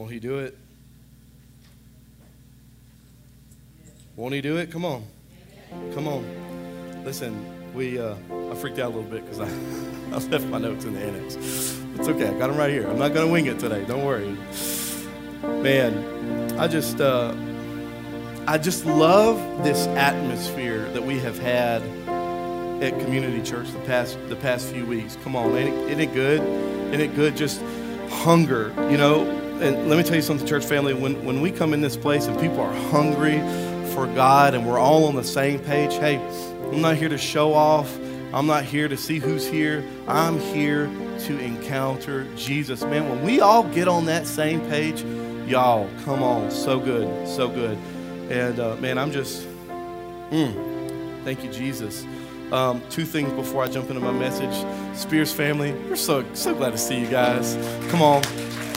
Won't he do it? Won't he do it? Come on. Come on. Listen, we uh, I freaked out a little bit because I, I left my notes in the annex. It's okay. I got them right here. I'm not going to wing it today. Don't worry. Man, I just uh, I just love this atmosphere that we have had at Community Church the past the past few weeks. Come on, ain't it, ain't it good? Ain't it good? Just hunger, you know. And let me tell you something, church family. When when we come in this place and people are hungry for God and we're all on the same page, hey, I'm not here to show off. I'm not here to see who's here. I'm here to encounter Jesus. Man, when we all get on that same page, y'all, come on, so good, so good. And uh, man, I'm just, mm, thank you, Jesus. Um, two things before I jump into my message. Spears family, we're so so glad to see you guys. Come on.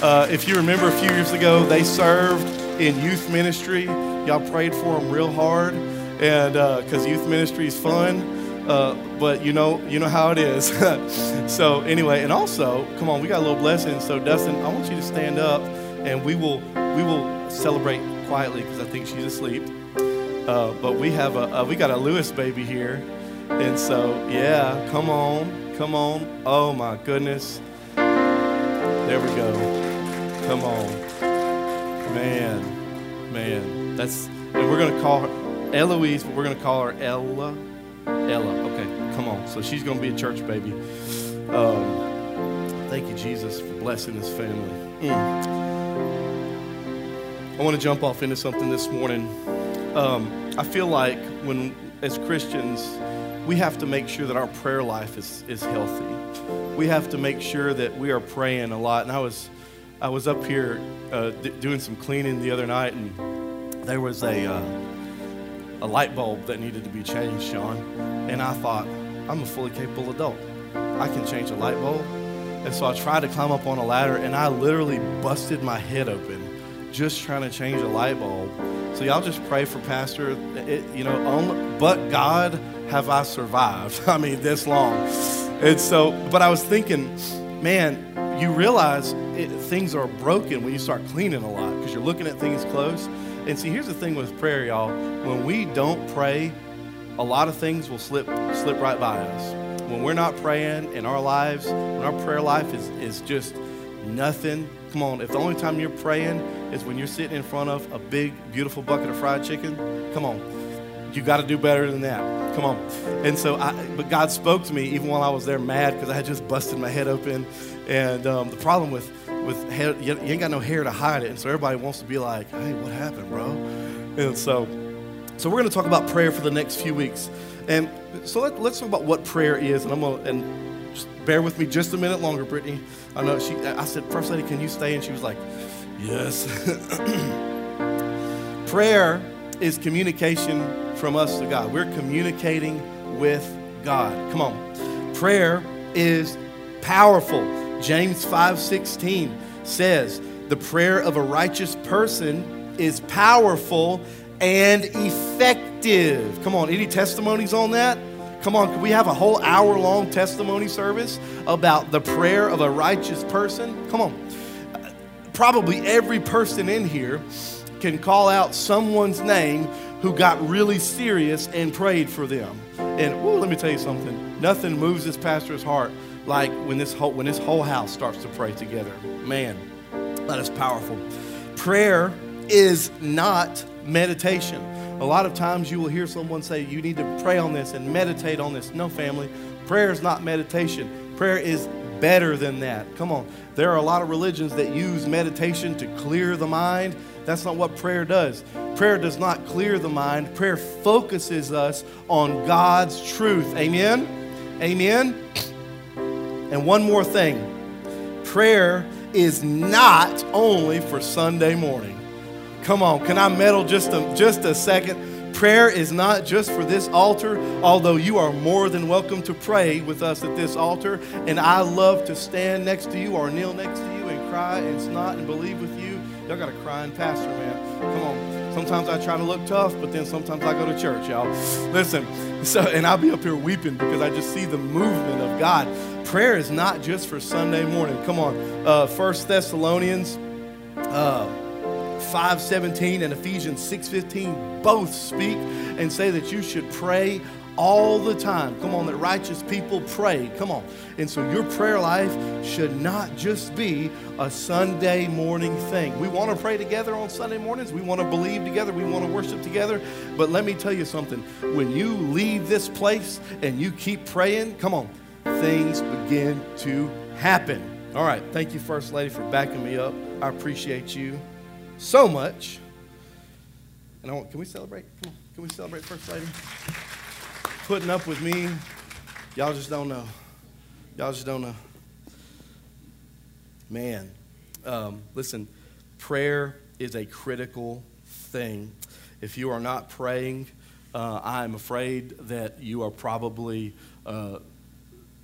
Uh, if you remember a few years ago, they served in youth ministry. Y'all prayed for them real hard, and because uh, youth ministry is fun. Uh, but you know, you know how it is. so anyway, and also, come on, we got a little blessing. So Dustin, I want you to stand up, and we will we will celebrate quietly because I think she's asleep. Uh, but we have a, a we got a Lewis baby here, and so yeah, come on, come on. Oh my goodness, there we go. Come on, man, man. That's and we're gonna call her Eloise, but we're gonna call her Ella. Ella. Okay, come on. So she's going to be a church baby. Um, thank you, Jesus, for blessing this family. Mm. I want to jump off into something this morning. Um, I feel like when, as Christians, we have to make sure that our prayer life is, is healthy. We have to make sure that we are praying a lot. And I was, I was up here uh, d- doing some cleaning the other night, and there was a. Uh, a light bulb that needed to be changed, Sean. And I thought, I'm a fully capable adult. I can change a light bulb. And so I tried to climb up on a ladder and I literally busted my head open just trying to change a light bulb. So y'all just pray for Pastor. It, you know, but God have I survived. I mean, this long. And so, but I was thinking, man, you realize it, things are broken when you start cleaning a lot because you're looking at things close. And see, here's the thing with prayer, y'all. When we don't pray, a lot of things will slip slip right by us. When we're not praying in our lives, when our prayer life is, is just nothing. Come on, if the only time you're praying is when you're sitting in front of a big, beautiful bucket of fried chicken, come on. You got to do better than that. Come on. And so, I, but God spoke to me even while I was there mad because I had just busted my head open. And um, the problem with with hair, you ain't got no hair to hide it, and so everybody wants to be like, "Hey, what happened, bro?" And so, so we're going to talk about prayer for the next few weeks, and so let, us talk about what prayer is, and I'm going to and just bear with me just a minute longer, Brittany. I know she. I said, First Lady, can you stay? And she was like, Yes. prayer is communication from us to God. We're communicating with God. Come on. Prayer is powerful. James 5:16 says, "The prayer of a righteous person is powerful and effective." Come on, any testimonies on that? Come on, can we have a whole hour long testimony service about the prayer of a righteous person? Come on. Probably every person in here can call out someone's name who got really serious and prayed for them. And ooh, let me tell you something. Nothing moves this pastor's heart like when this whole when this whole house starts to pray together. Man, that is powerful. Prayer is not meditation. A lot of times you will hear someone say, You need to pray on this and meditate on this. No, family. Prayer is not meditation. Prayer is better than that. Come on. There are a lot of religions that use meditation to clear the mind. That's not what prayer does. Prayer does not clear the mind, prayer focuses us on God's truth. Amen? Amen? And one more thing prayer is not only for Sunday morning. Come on, can I meddle just a, just a second? Prayer is not just for this altar, although you are more than welcome to pray with us at this altar. And I love to stand next to you or kneel next to you and cry and snot and believe with you. Y'all got a crying pastor, man. Come on. Sometimes I try to look tough, but then sometimes I go to church, y'all. Listen, so and I'll be up here weeping because I just see the movement of God prayer is not just for Sunday morning. Come on. Uh, 1 Thessalonians uh, 5:17 and Ephesians 6:15 both speak and say that you should pray all the time. Come on, that righteous people pray. Come on. And so your prayer life should not just be a Sunday morning thing. We want to pray together on Sunday mornings. We want to believe together. We want to worship together. But let me tell you something. When you leave this place and you keep praying, come on, things begin to happen. All right. Thank you, First Lady, for backing me up. I appreciate you so much. And I want, can we celebrate? Come on. Can we celebrate First Lady? Putting up with me. Y'all just don't know. Y'all just don't know. Man, um, listen, prayer is a critical thing. If you are not praying, uh, I'm afraid that you are probably uh,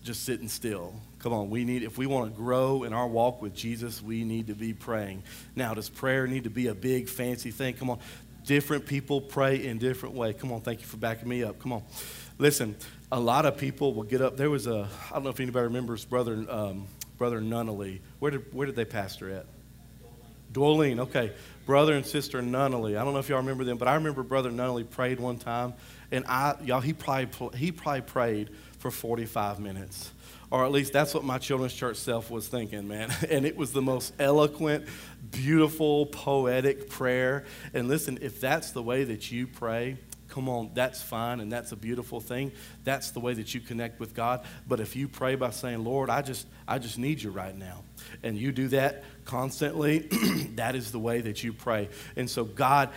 just sitting still. Come on, we need, if we want to grow in our walk with Jesus, we need to be praying. Now, does prayer need to be a big, fancy thing? Come on, different people pray in different way. Come on, thank you for backing me up. Come on. Listen, a lot of people will get up. There was a, I don't know if anybody remembers Brother, um, Brother Nunnally. Where did, where did they pastor at? Doyline, okay. Brother and Sister Nunnally. I don't know if y'all remember them, but I remember Brother Nunnally prayed one time, and I, y'all, he probably, he probably prayed for 45 minutes. Or at least that's what my children's church self was thinking, man. And it was the most eloquent, beautiful, poetic prayer. And listen, if that's the way that you pray, come on, that's fine and that's a beautiful thing. That's the way that you connect with God. But if you pray by saying, Lord, I just, I just need you right now, and you do that constantly, that is the way that you pray. And so, God,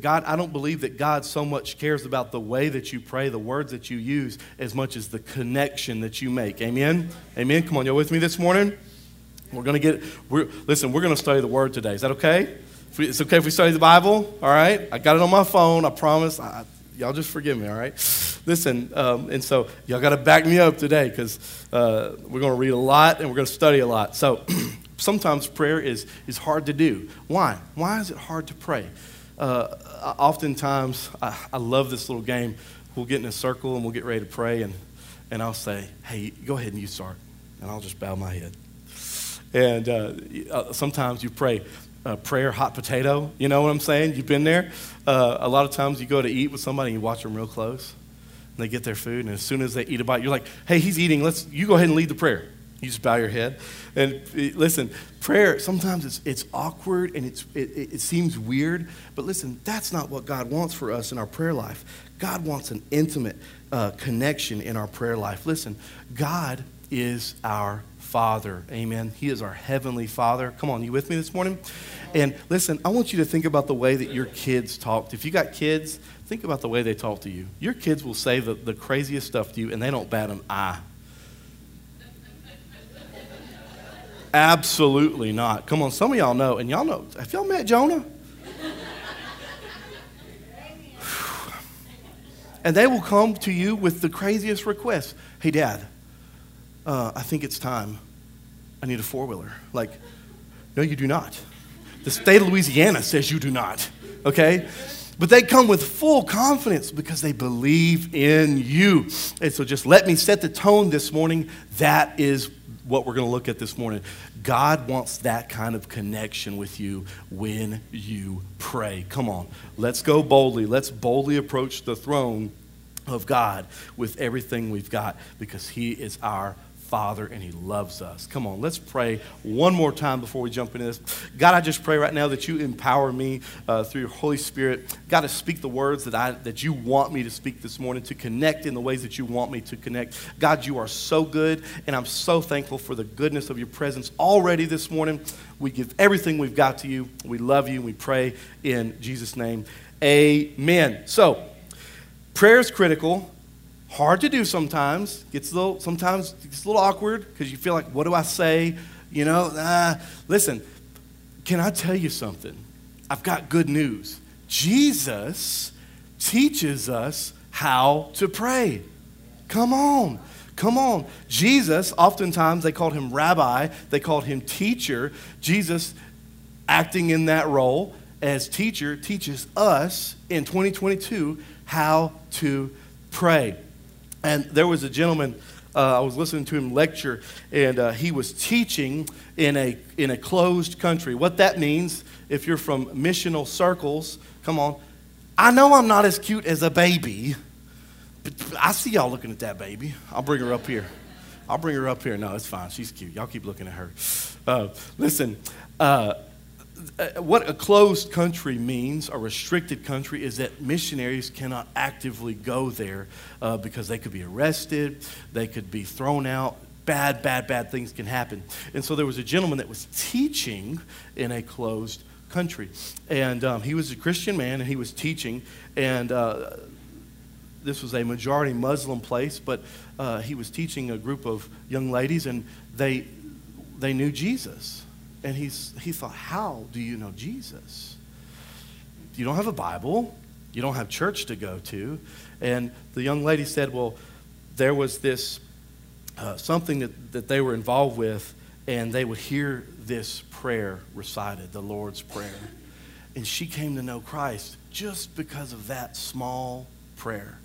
God, I don't believe that God so much cares about the way that you pray, the words that you use, as much as the connection that you make. Amen? Amen. Come on, y'all with me this morning? We're going to get, we're, listen, we're going to study the word today. Is that okay? It's okay if we study the Bible? All right? I got it on my phone. I promise. I, y'all just forgive me, all right? Listen, um, and so y'all got to back me up today because uh, we're going to read a lot and we're going to study a lot. So sometimes prayer is, is hard to do. Why? Why is it hard to pray? Uh, oftentimes, I, I love this little game. We'll get in a circle and we'll get ready to pray, and, and I'll say, hey, go ahead and you start. And I'll just bow my head. And uh, uh sometimes you pray, prayer hot potato. You know what I'm saying? You've been there. Uh, a lot of times you go to eat with somebody and you watch them real close. And they get their food, and as soon as they eat a bite, you're like, hey, he's eating. Let's, you go ahead and lead the prayer. You just bow your head. And uh, listen, prayer, sometimes it's, it's awkward and it's, it, it seems weird, but listen, that's not what God wants for us in our prayer life. God wants an intimate uh, connection in our prayer life. Listen, God is our Father. Amen. He is our heavenly Father. Come on, you with me this morning? And listen, I want you to think about the way that your kids talked. If you got kids, think about the way they talk to you. Your kids will say the, the craziest stuff to you, and they don't bat an eye. Absolutely not. Come on, some of y'all know, and y'all know. Have y'all met Jonah? and they will come to you with the craziest requests. Hey, Dad, uh, I think it's time. I need a four wheeler. Like, no, you do not. The state of Louisiana says you do not, okay? But they come with full confidence because they believe in you. And so just let me set the tone this morning. That is what we're going to look at this morning. God wants that kind of connection with you when you pray. Come on, let's go boldly. Let's boldly approach the throne of God with everything we've got because He is our Father and He loves us. Come on, let's pray one more time before we jump into this. God, I just pray right now that you empower me uh, through your Holy Spirit, God, to speak the words that, I, that you want me to speak this morning, to connect in the ways that you want me to connect. God, you are so good, and I'm so thankful for the goodness of your presence already this morning. We give everything we've got to you. We love you, and we pray in Jesus' name. Amen. So, prayer is critical hard to do sometimes. Gets a little sometimes it's a little awkward because you feel like, what do I say? You know, ah. listen. Can I tell you something? I've got good news. Jesus teaches us how to pray. Come on. Come on. Jesus, oftentimes they called him rabbi, they called him teacher. Jesus, acting in that role as teacher, teaches us in 2022 how to pray. And there was a gentleman, uh, I was listening to him lecture, and uh, he was teaching in a, in a closed country. What that means, if you're from missional circles, come on, I know I'm not as cute as a baby, but I see y'all looking at that baby. I'll bring her up here. I'll bring her up here. No, it's fine. She's cute. Y'all keep looking at her. Uh, listen, uh, what a closed country means, a restricted country, is that missionaries cannot actively go there uh, because they could be arrested, they could be thrown out. Bad, bad, bad things can happen. And so there was a gentleman that was teaching in a closed country. And um, he was a Christian man and he was teaching. And uh, this was a majority Muslim place, but uh, he was teaching a group of young ladies and they, they knew Jesus and he's, he thought, How do you know Jesus? You don't have a Bible, you don't have church to go to. And the young lady said, Well, there was this uh, something that, that they were involved with, and they would hear this prayer recited, the Lord's Prayer. And she came to know Christ just because of that small prayer.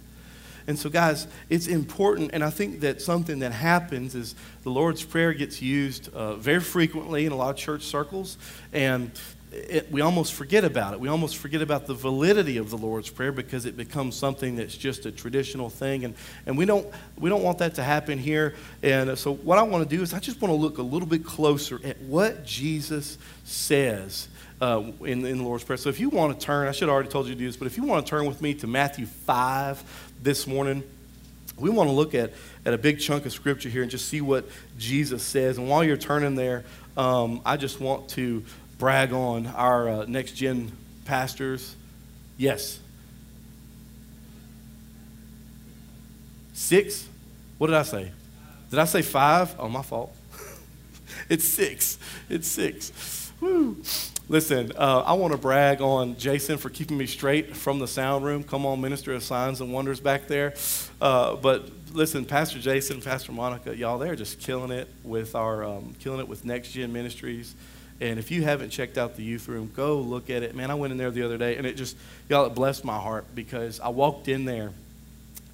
And so, guys, it's important, and I think that something that happens is the Lord's Prayer gets used uh, very frequently in a lot of church circles, and it, we almost forget about it. We almost forget about the validity of the Lord's Prayer because it becomes something that's just a traditional thing, and, and we, don't, we don't want that to happen here. And so, what I want to do is I just want to look a little bit closer at what Jesus says uh, in, in the Lord's Prayer. So if you want to turn, I should have already told you to do this, but if you want to turn with me to Matthew 5, this morning, we want to look at, at a big chunk of scripture here and just see what Jesus says. And while you're turning there, um, I just want to brag on our uh, next gen pastors. Yes. Six? What did I say? Did I say five? Oh, my fault. it's six. It's six. Listen, uh, I want to brag on Jason for keeping me straight from the sound room. Come on, minister of signs and wonders back there. Uh, but listen, Pastor Jason, Pastor Monica, y'all, they're just killing it with our um, killing it with Next Gen Ministries. And if you haven't checked out the youth room, go look at it. Man, I went in there the other day, and it just y'all it blessed my heart because I walked in there,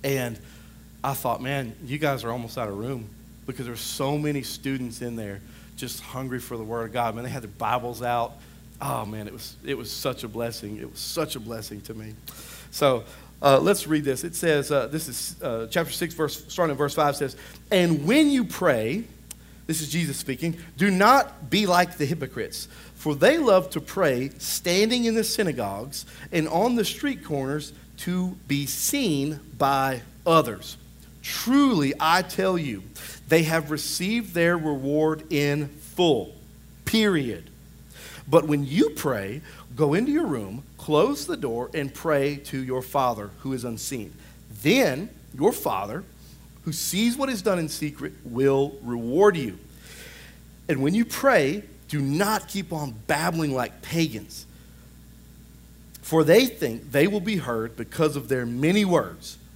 and I thought, man, you guys are almost out of room because there's so many students in there just hungry for the Word of God. Man, they had their Bibles out oh man, it was, it was such a blessing. It was such a blessing to me. So uh, let's read this. It says, uh, this is uh, chapter 6, verse, starting in verse 5 says, And when you pray, this is Jesus speaking, do not be like the hypocrites, for they love to pray standing in the synagogues and on the street corners to be seen by others. Truly, I tell you, they have received their reward in full. Period. But when you pray, go into your room, close the door, and pray to your Father who is unseen. Then your Father, who sees what is done in secret, will reward you. And when you pray, do not keep on babbling like pagans, for they think they will be heard because of their many words.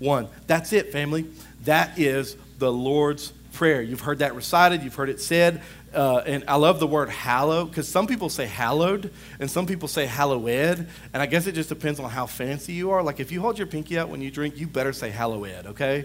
one. That's it, family. That is the Lord's Prayer. You've heard that recited, you've heard it said. Uh, and I love the word hallow because some people say hallowed and some people say hallowed. And I guess it just depends on how fancy you are. Like if you hold your pinky out when you drink, you better say hallowed, okay?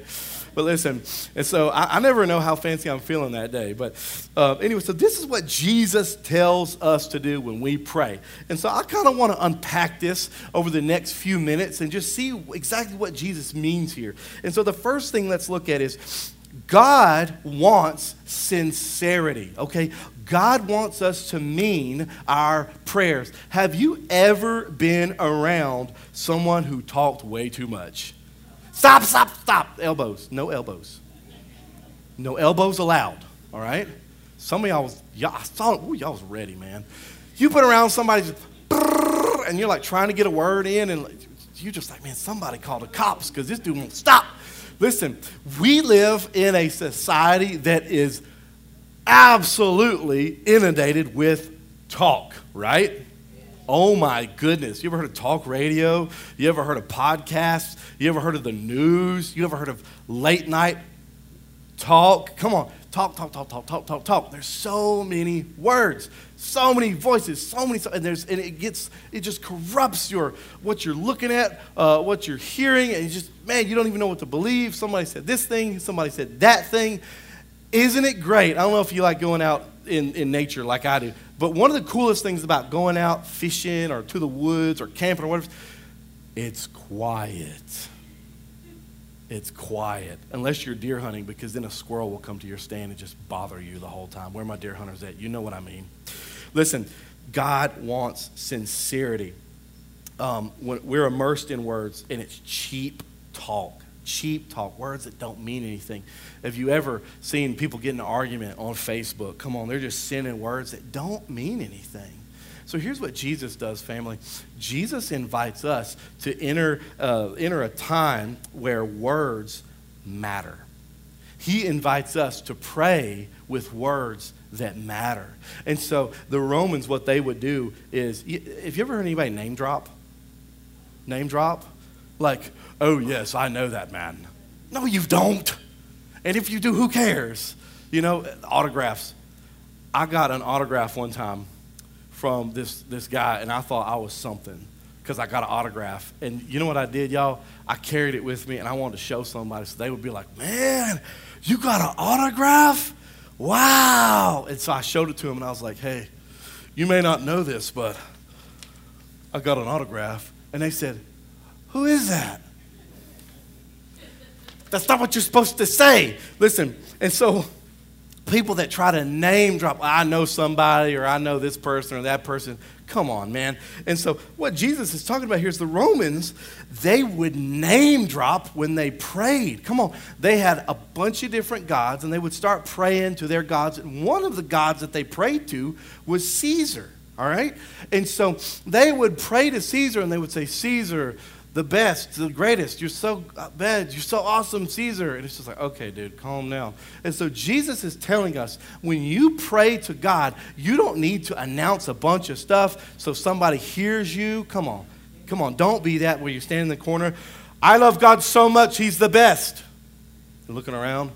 But listen, and so I, I never know how fancy I'm feeling that day. But uh, anyway, so this is what Jesus tells us to do when we pray. And so I kind of want to unpack this over the next few minutes and just see exactly what Jesus means here. And so the first thing let's look at is God wants sincerity, okay? God wants us to mean our prayers. Have you ever been around someone who talked way too much? Stop, stop, stop. Elbows. No elbows. No elbows allowed, all right? Some of y'all was, y'all, I saw, ooh, y'all was ready, man. You put around somebody, and you're like trying to get a word in, and you're just like, man, somebody call the cops because this dude won't stop Listen, we live in a society that is absolutely inundated with talk, right? Oh my goodness. You ever heard of talk radio? You ever heard of podcasts? You ever heard of the news? You ever heard of late night talk? Come on. Talk, talk, talk, talk, talk, talk, talk. There's so many words, so many voices, so many, and there's, and it gets, it just corrupts your, what you're looking at, uh, what you're hearing, and you just, man, you don't even know what to believe. Somebody said this thing, somebody said that thing. Isn't it great? I don't know if you like going out in, in nature like I do, but one of the coolest things about going out fishing or to the woods or camping or whatever, it's quiet it's quiet unless you're deer hunting because then a squirrel will come to your stand and just bother you the whole time. Where are my deer hunters at? You know what i mean. Listen god wants sincerity. Um, when we're immersed in words and it's cheap talk cheap talk words that don't mean anything. Have you ever seen people get in an argument on facebook? Come on they're just sending words that don't mean anything so here's what Jesus does, family. Jesus invites us to enter, uh, enter a time where words matter. He invites us to pray with words that matter. And so the Romans, what they would do is, if you ever heard anybody name drop? Name drop? Like, oh, yes, I know that man. No, you don't. And if you do, who cares? You know, autographs. I got an autograph one time from this, this guy, and I thought I was something because I got an autograph. And you know what I did, y'all? I carried it with me, and I wanted to show somebody so they would be like, man, you got an autograph? Wow. And so I showed it to him, and I was like, hey, you may not know this, but I got an autograph. And they said, who is that? That's not what you're supposed to say. Listen, and so people that try to name drop, I know somebody or I know this person or that person. Come on, man. And so, what Jesus is talking about here is the Romans, they would name drop when they prayed. Come on. They had a bunch of different gods and they would start praying to their gods. And one of the gods that they prayed to was Caesar. All right? And so they would pray to Caesar and they would say, Caesar, the best, the greatest. You're so uh, bad. You're so awesome, Caesar. And it's just like, okay, dude, calm down. And so Jesus is telling us when you pray to God, you don't need to announce a bunch of stuff so somebody hears you. Come on. Come on. Don't be that where you stand in the corner. I love God so much, He's the best. You're looking around.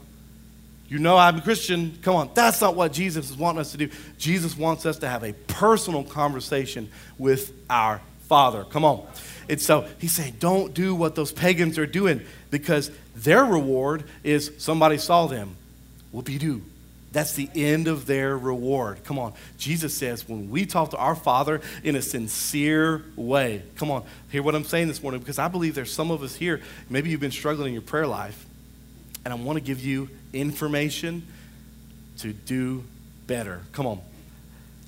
You know I'm a Christian. Come on. That's not what Jesus is wanting us to do. Jesus wants us to have a personal conversation with our Father. Come on. And so he's saying, don't do what those pagans are doing because their reward is somebody saw them. Whoop you do. That's the end of their reward. Come on. Jesus says, when we talk to our Father in a sincere way, come on, hear what I'm saying this morning because I believe there's some of us here, maybe you've been struggling in your prayer life, and I want to give you information to do better. Come on.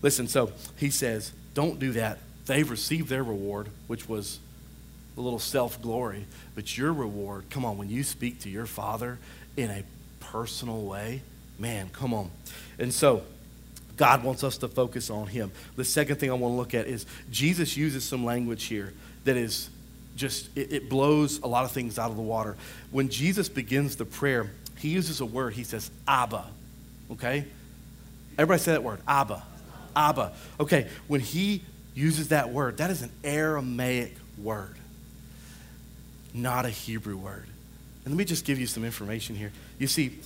Listen, so he says, don't do that. They've received their reward, which was a little self glory, but your reward, come on, when you speak to your Father in a personal way, man, come on. And so, God wants us to focus on Him. The second thing I want to look at is Jesus uses some language here that is just, it, it blows a lot of things out of the water. When Jesus begins the prayer, He uses a word. He says, Abba. Okay? Everybody say that word, Abba. Abba. Okay, when He uses that word, that is an Aramaic word not a Hebrew word. And let me just give you some information here. You see,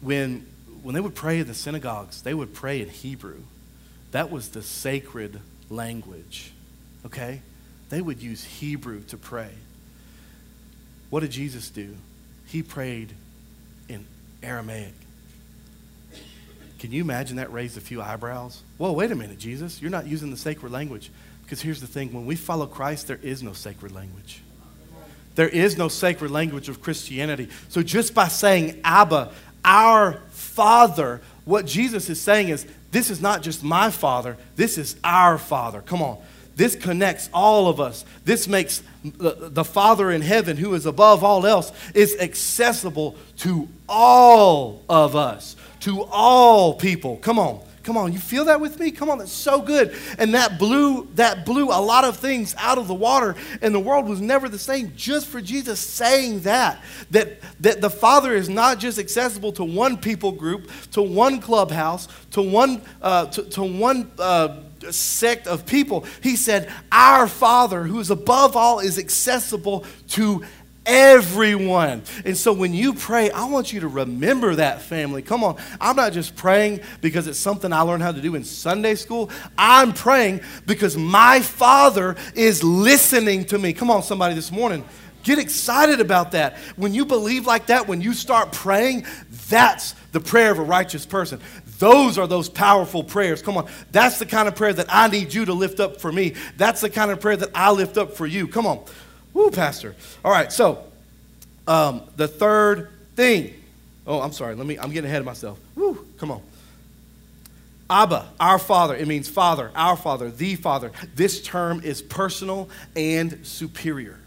when, when they would pray in the synagogues, they would pray in Hebrew. That was the sacred language, okay? They would use Hebrew to pray. What did Jesus do? He prayed in Aramaic. Can you imagine that raised a few eyebrows? Whoa, wait a minute, Jesus. You're not using the sacred language. Because here's the thing when we follow Christ, there is no sacred language. There is no sacred language of Christianity. So just by saying Abba, our Father, what Jesus is saying is, this is not just my Father, this is our Father. Come on. This connects all of us. This makes the Father in heaven, who is above all else, is accessible to all of us, to all people. Come on. Come on, you feel that with me? Come on, that's so good. And that blew that blew a lot of things out of the water, and the world was never the same just for Jesus saying that. That that the Father is not just accessible to one people group, to one clubhouse, to one uh, to, to one. Uh, sect of people. He said, Our Father, who is above all, is accessible to everyone. And so when you pray, I want you to remember that family. Come on. I'm not just praying because it's something I learned how to do in Sunday school. I'm praying because my Father is listening to me. Come on, somebody, this morning. Get excited about that. When you believe like that, when you start praying, that's the prayer of a righteous person. Those are those powerful prayers. Come on. That's the kind of prayer that I need you to lift up for me. That's the kind of prayer that I lift up for you. Come on. Woo, Pastor. All right, so um, the third thing. Oh, I'm sorry. Let me. I'm getting ahead of myself. Woo, come on. Abba, our Father. It means Father, our Father, the Father. This term is personal and superior.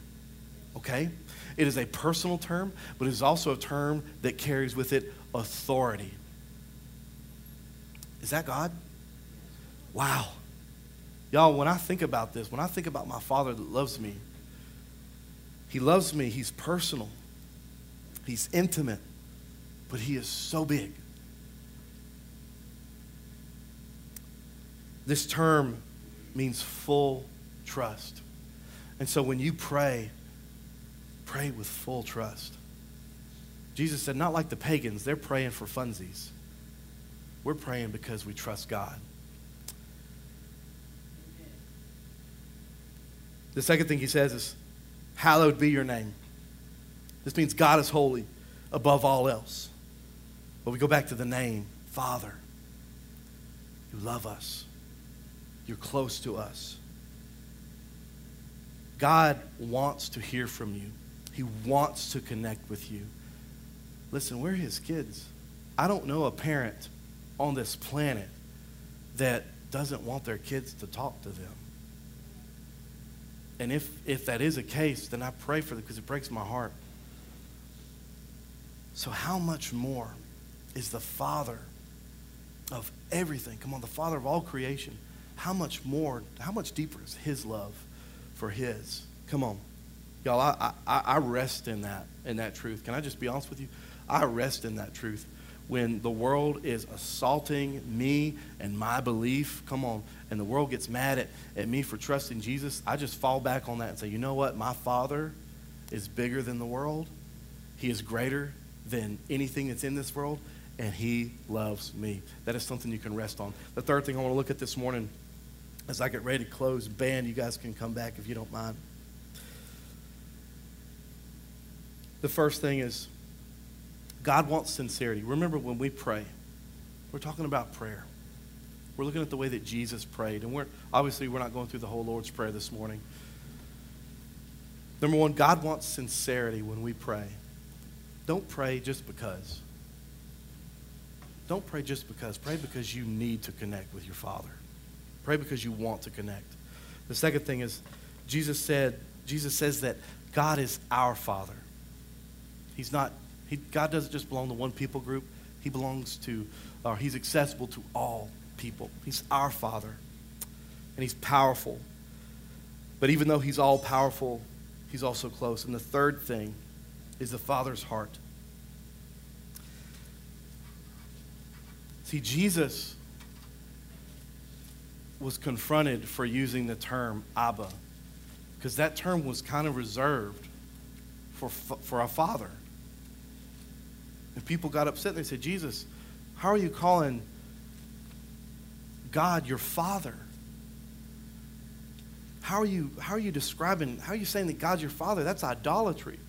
Okay? It is a personal term, but it is also a term that carries with it authority. Is that God? Wow. Y'all, when I think about this, when I think about my Father that loves me, he loves me. He's personal. He's intimate. But He is so big. This term means full trust. And so when you pray, pray with full trust. Jesus said, not like the pagans, they're praying for funsies. We're praying because we trust God. The second thing he says is, Hallowed be your name. This means God is holy above all else. But we go back to the name Father. You love us, you're close to us. God wants to hear from you, He wants to connect with you. Listen, we're His kids. I don't know a parent on this planet that doesn't want their kids to talk to them. And if, if that is a case, then I pray for them because it breaks my heart. So, how much more is the Father of everything? Come on, the Father of all creation. How much more, how much deeper is His love for His? Come on. Y'all, I, I, I rest in that, in that truth. Can I just be honest with you? I rest in that truth when the world is assaulting me and my belief, come on, and the world gets mad at, at me for trusting Jesus, I just fall back on that and say, you know what? My Father is bigger than the world. He is greater than anything that's in this world, and He loves me. That is something you can rest on. The third thing I want to look at this morning as I get ready to close, band, you guys can come back if you don't mind. The first thing is God wants sincerity. Remember when we pray, we're talking about prayer. We're looking at the way that Jesus prayed. And we're obviously we're not going through the whole Lord's Prayer this morning. Number one, God wants sincerity when we pray. Don't pray just because. Don't pray just because. Pray because you need to connect with your Father. Pray because you want to connect. The second thing is Jesus said, Jesus says that God is our Father. He's not he, God doesn't just belong to one people group, He belongs to, or He's accessible to all people. He's our Father, and He's powerful. But even though He's all powerful, He's also close. And the third thing is the Father's heart. See, Jesus was confronted for using the term Abba, because that term was kind of reserved for, for a father. And people got upset and they said, Jesus, how are you calling God your father? How are you, how are you describing, how are you saying that God's your father? That's idolatry.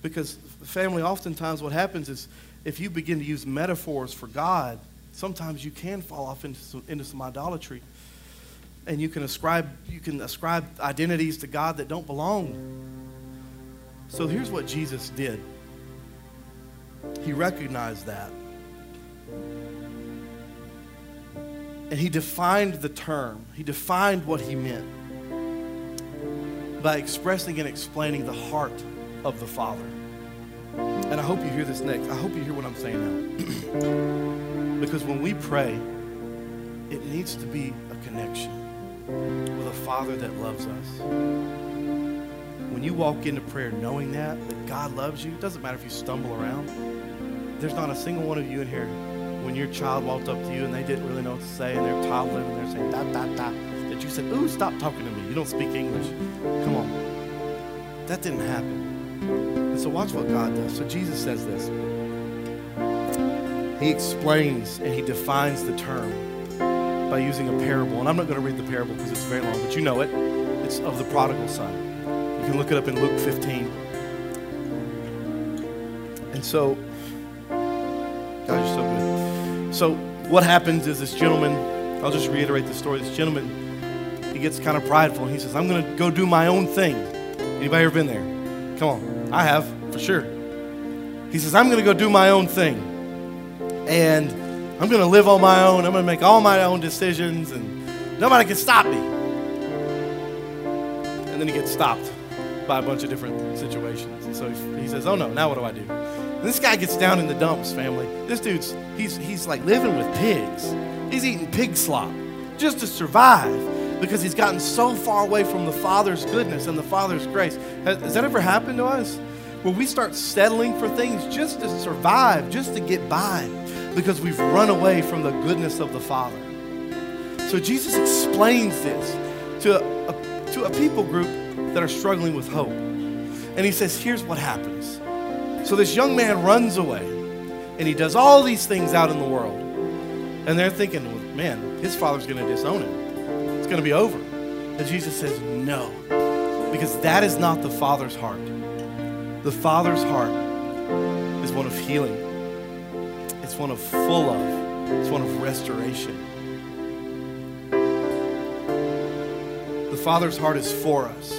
Because family, oftentimes what happens is if you begin to use metaphors for God, sometimes you can fall off into some, into some idolatry. And you can ascribe you can ascribe identities to God that don't belong. So here's what Jesus did. He recognized that. And he defined the term, he defined what he meant by expressing and explaining the heart of the Father. And I hope you hear this next. I hope you hear what I'm saying now. because when we pray, it needs to be a connection with a Father that loves us. When you walk into prayer knowing that, that God loves you, it doesn't matter if you stumble around. There's not a single one of you in here when your child walked up to you and they didn't really know what to say and they're toddling and they're saying da da da that you said, "Ooh, stop talking to me. You don't speak English." Come on. That didn't happen. And so watch what God does. So Jesus says this. He explains and he defines the term by using a parable. And I'm not going to read the parable because it's very long, but you know it. It's of the prodigal son. You can look it up in Luke 15. And so, God, you're so good. So, what happens is this gentleman, I'll just reiterate the story. This gentleman, he gets kind of prideful and he says, I'm going to go do my own thing. Anybody ever been there? Come on. I have, for sure. He says, I'm going to go do my own thing. And I'm going to live on my own. I'm going to make all my own decisions, and nobody can stop me. And then he gets stopped by a bunch of different situations. And so he, says, Oh no, now what do I do? And this guy gets down in the dumps, family. This dude's, he's, he's like living with pigs. He's eating pig slop just to survive because he's gotten so far away from the Father's goodness and the Father's grace. Has, has that ever happened to us? Where we start settling for things just to survive, just to get by because we've run away from the goodness of the Father. So Jesus explains this to a, to a people group that are struggling with hope. And he says, Here's what happens. So this young man runs away and he does all these things out in the world. And they're thinking, well, man, his father's going to disown him. It's going to be over. And Jesus says, No, because that is not the Father's heart. The Father's heart is one of healing, it's one of full love, it's one of restoration. The Father's heart is for us,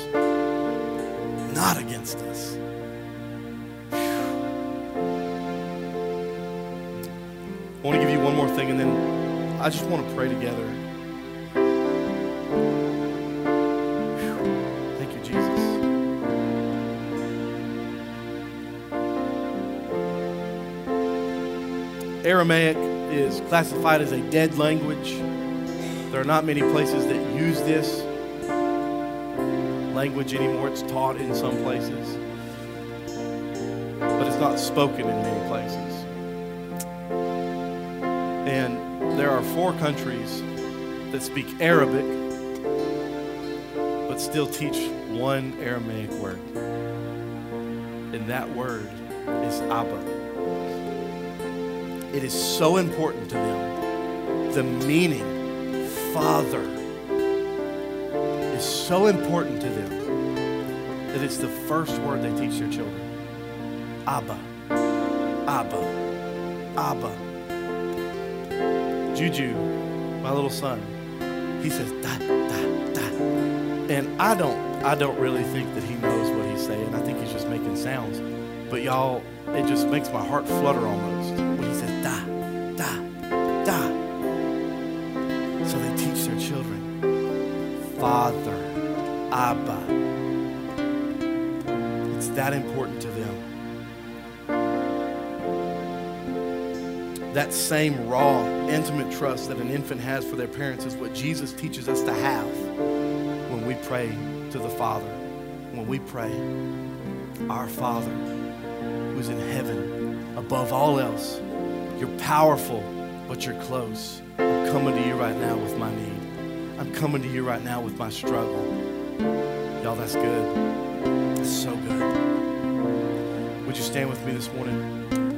I just want to pray together. Thank you, Jesus. Aramaic is classified as a dead language. There are not many places that use this language anymore. It's taught in some places, but it's not spoken in many places. And there are four countries that speak Arabic, but still teach one Aramaic word. And that word is Abba. It is so important to them. The meaning, Father, is so important to them that it's the first word they teach their children. Abba, Abba, Abba. Juju, my little son, he says da da da, and I don't, I don't really think that he knows what he's saying. I think he's just making sounds. But y'all, it just makes my heart flutter almost when he says da da da. So they teach their children, Father, Abba. It's that important to them. That same raw, intimate trust that an infant has for their parents is what Jesus teaches us to have when we pray to the Father. When we pray, Our Father who's in heaven, above all else, you're powerful, but you're close. I'm coming to you right now with my need. I'm coming to you right now with my struggle. Y'all, that's good. That's so good. Would you stand with me this morning?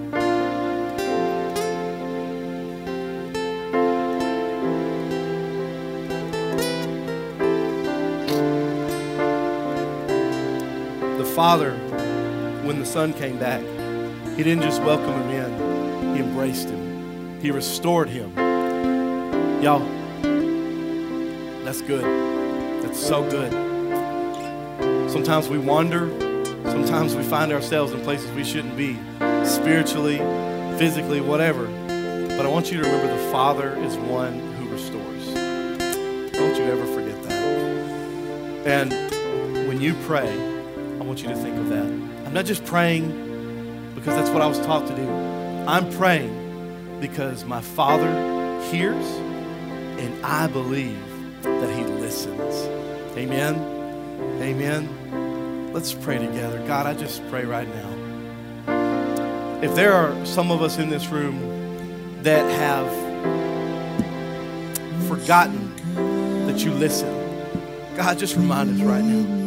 Father, when the Son came back, He didn't just welcome him in, He embraced him, He restored him. Y'all, that's good. That's so good. Sometimes we wander, sometimes we find ourselves in places we shouldn't be, spiritually, physically, whatever. But I want you to remember the Father is one who restores. Don't you ever forget that. And when you pray, want you to think of that. I'm not just praying because that's what I was taught to do. I'm praying because my Father hears and I believe that He listens. Amen. Amen. Let's pray together. God, I just pray right now. If there are some of us in this room that have forgotten that you listen, God, just remind us right now.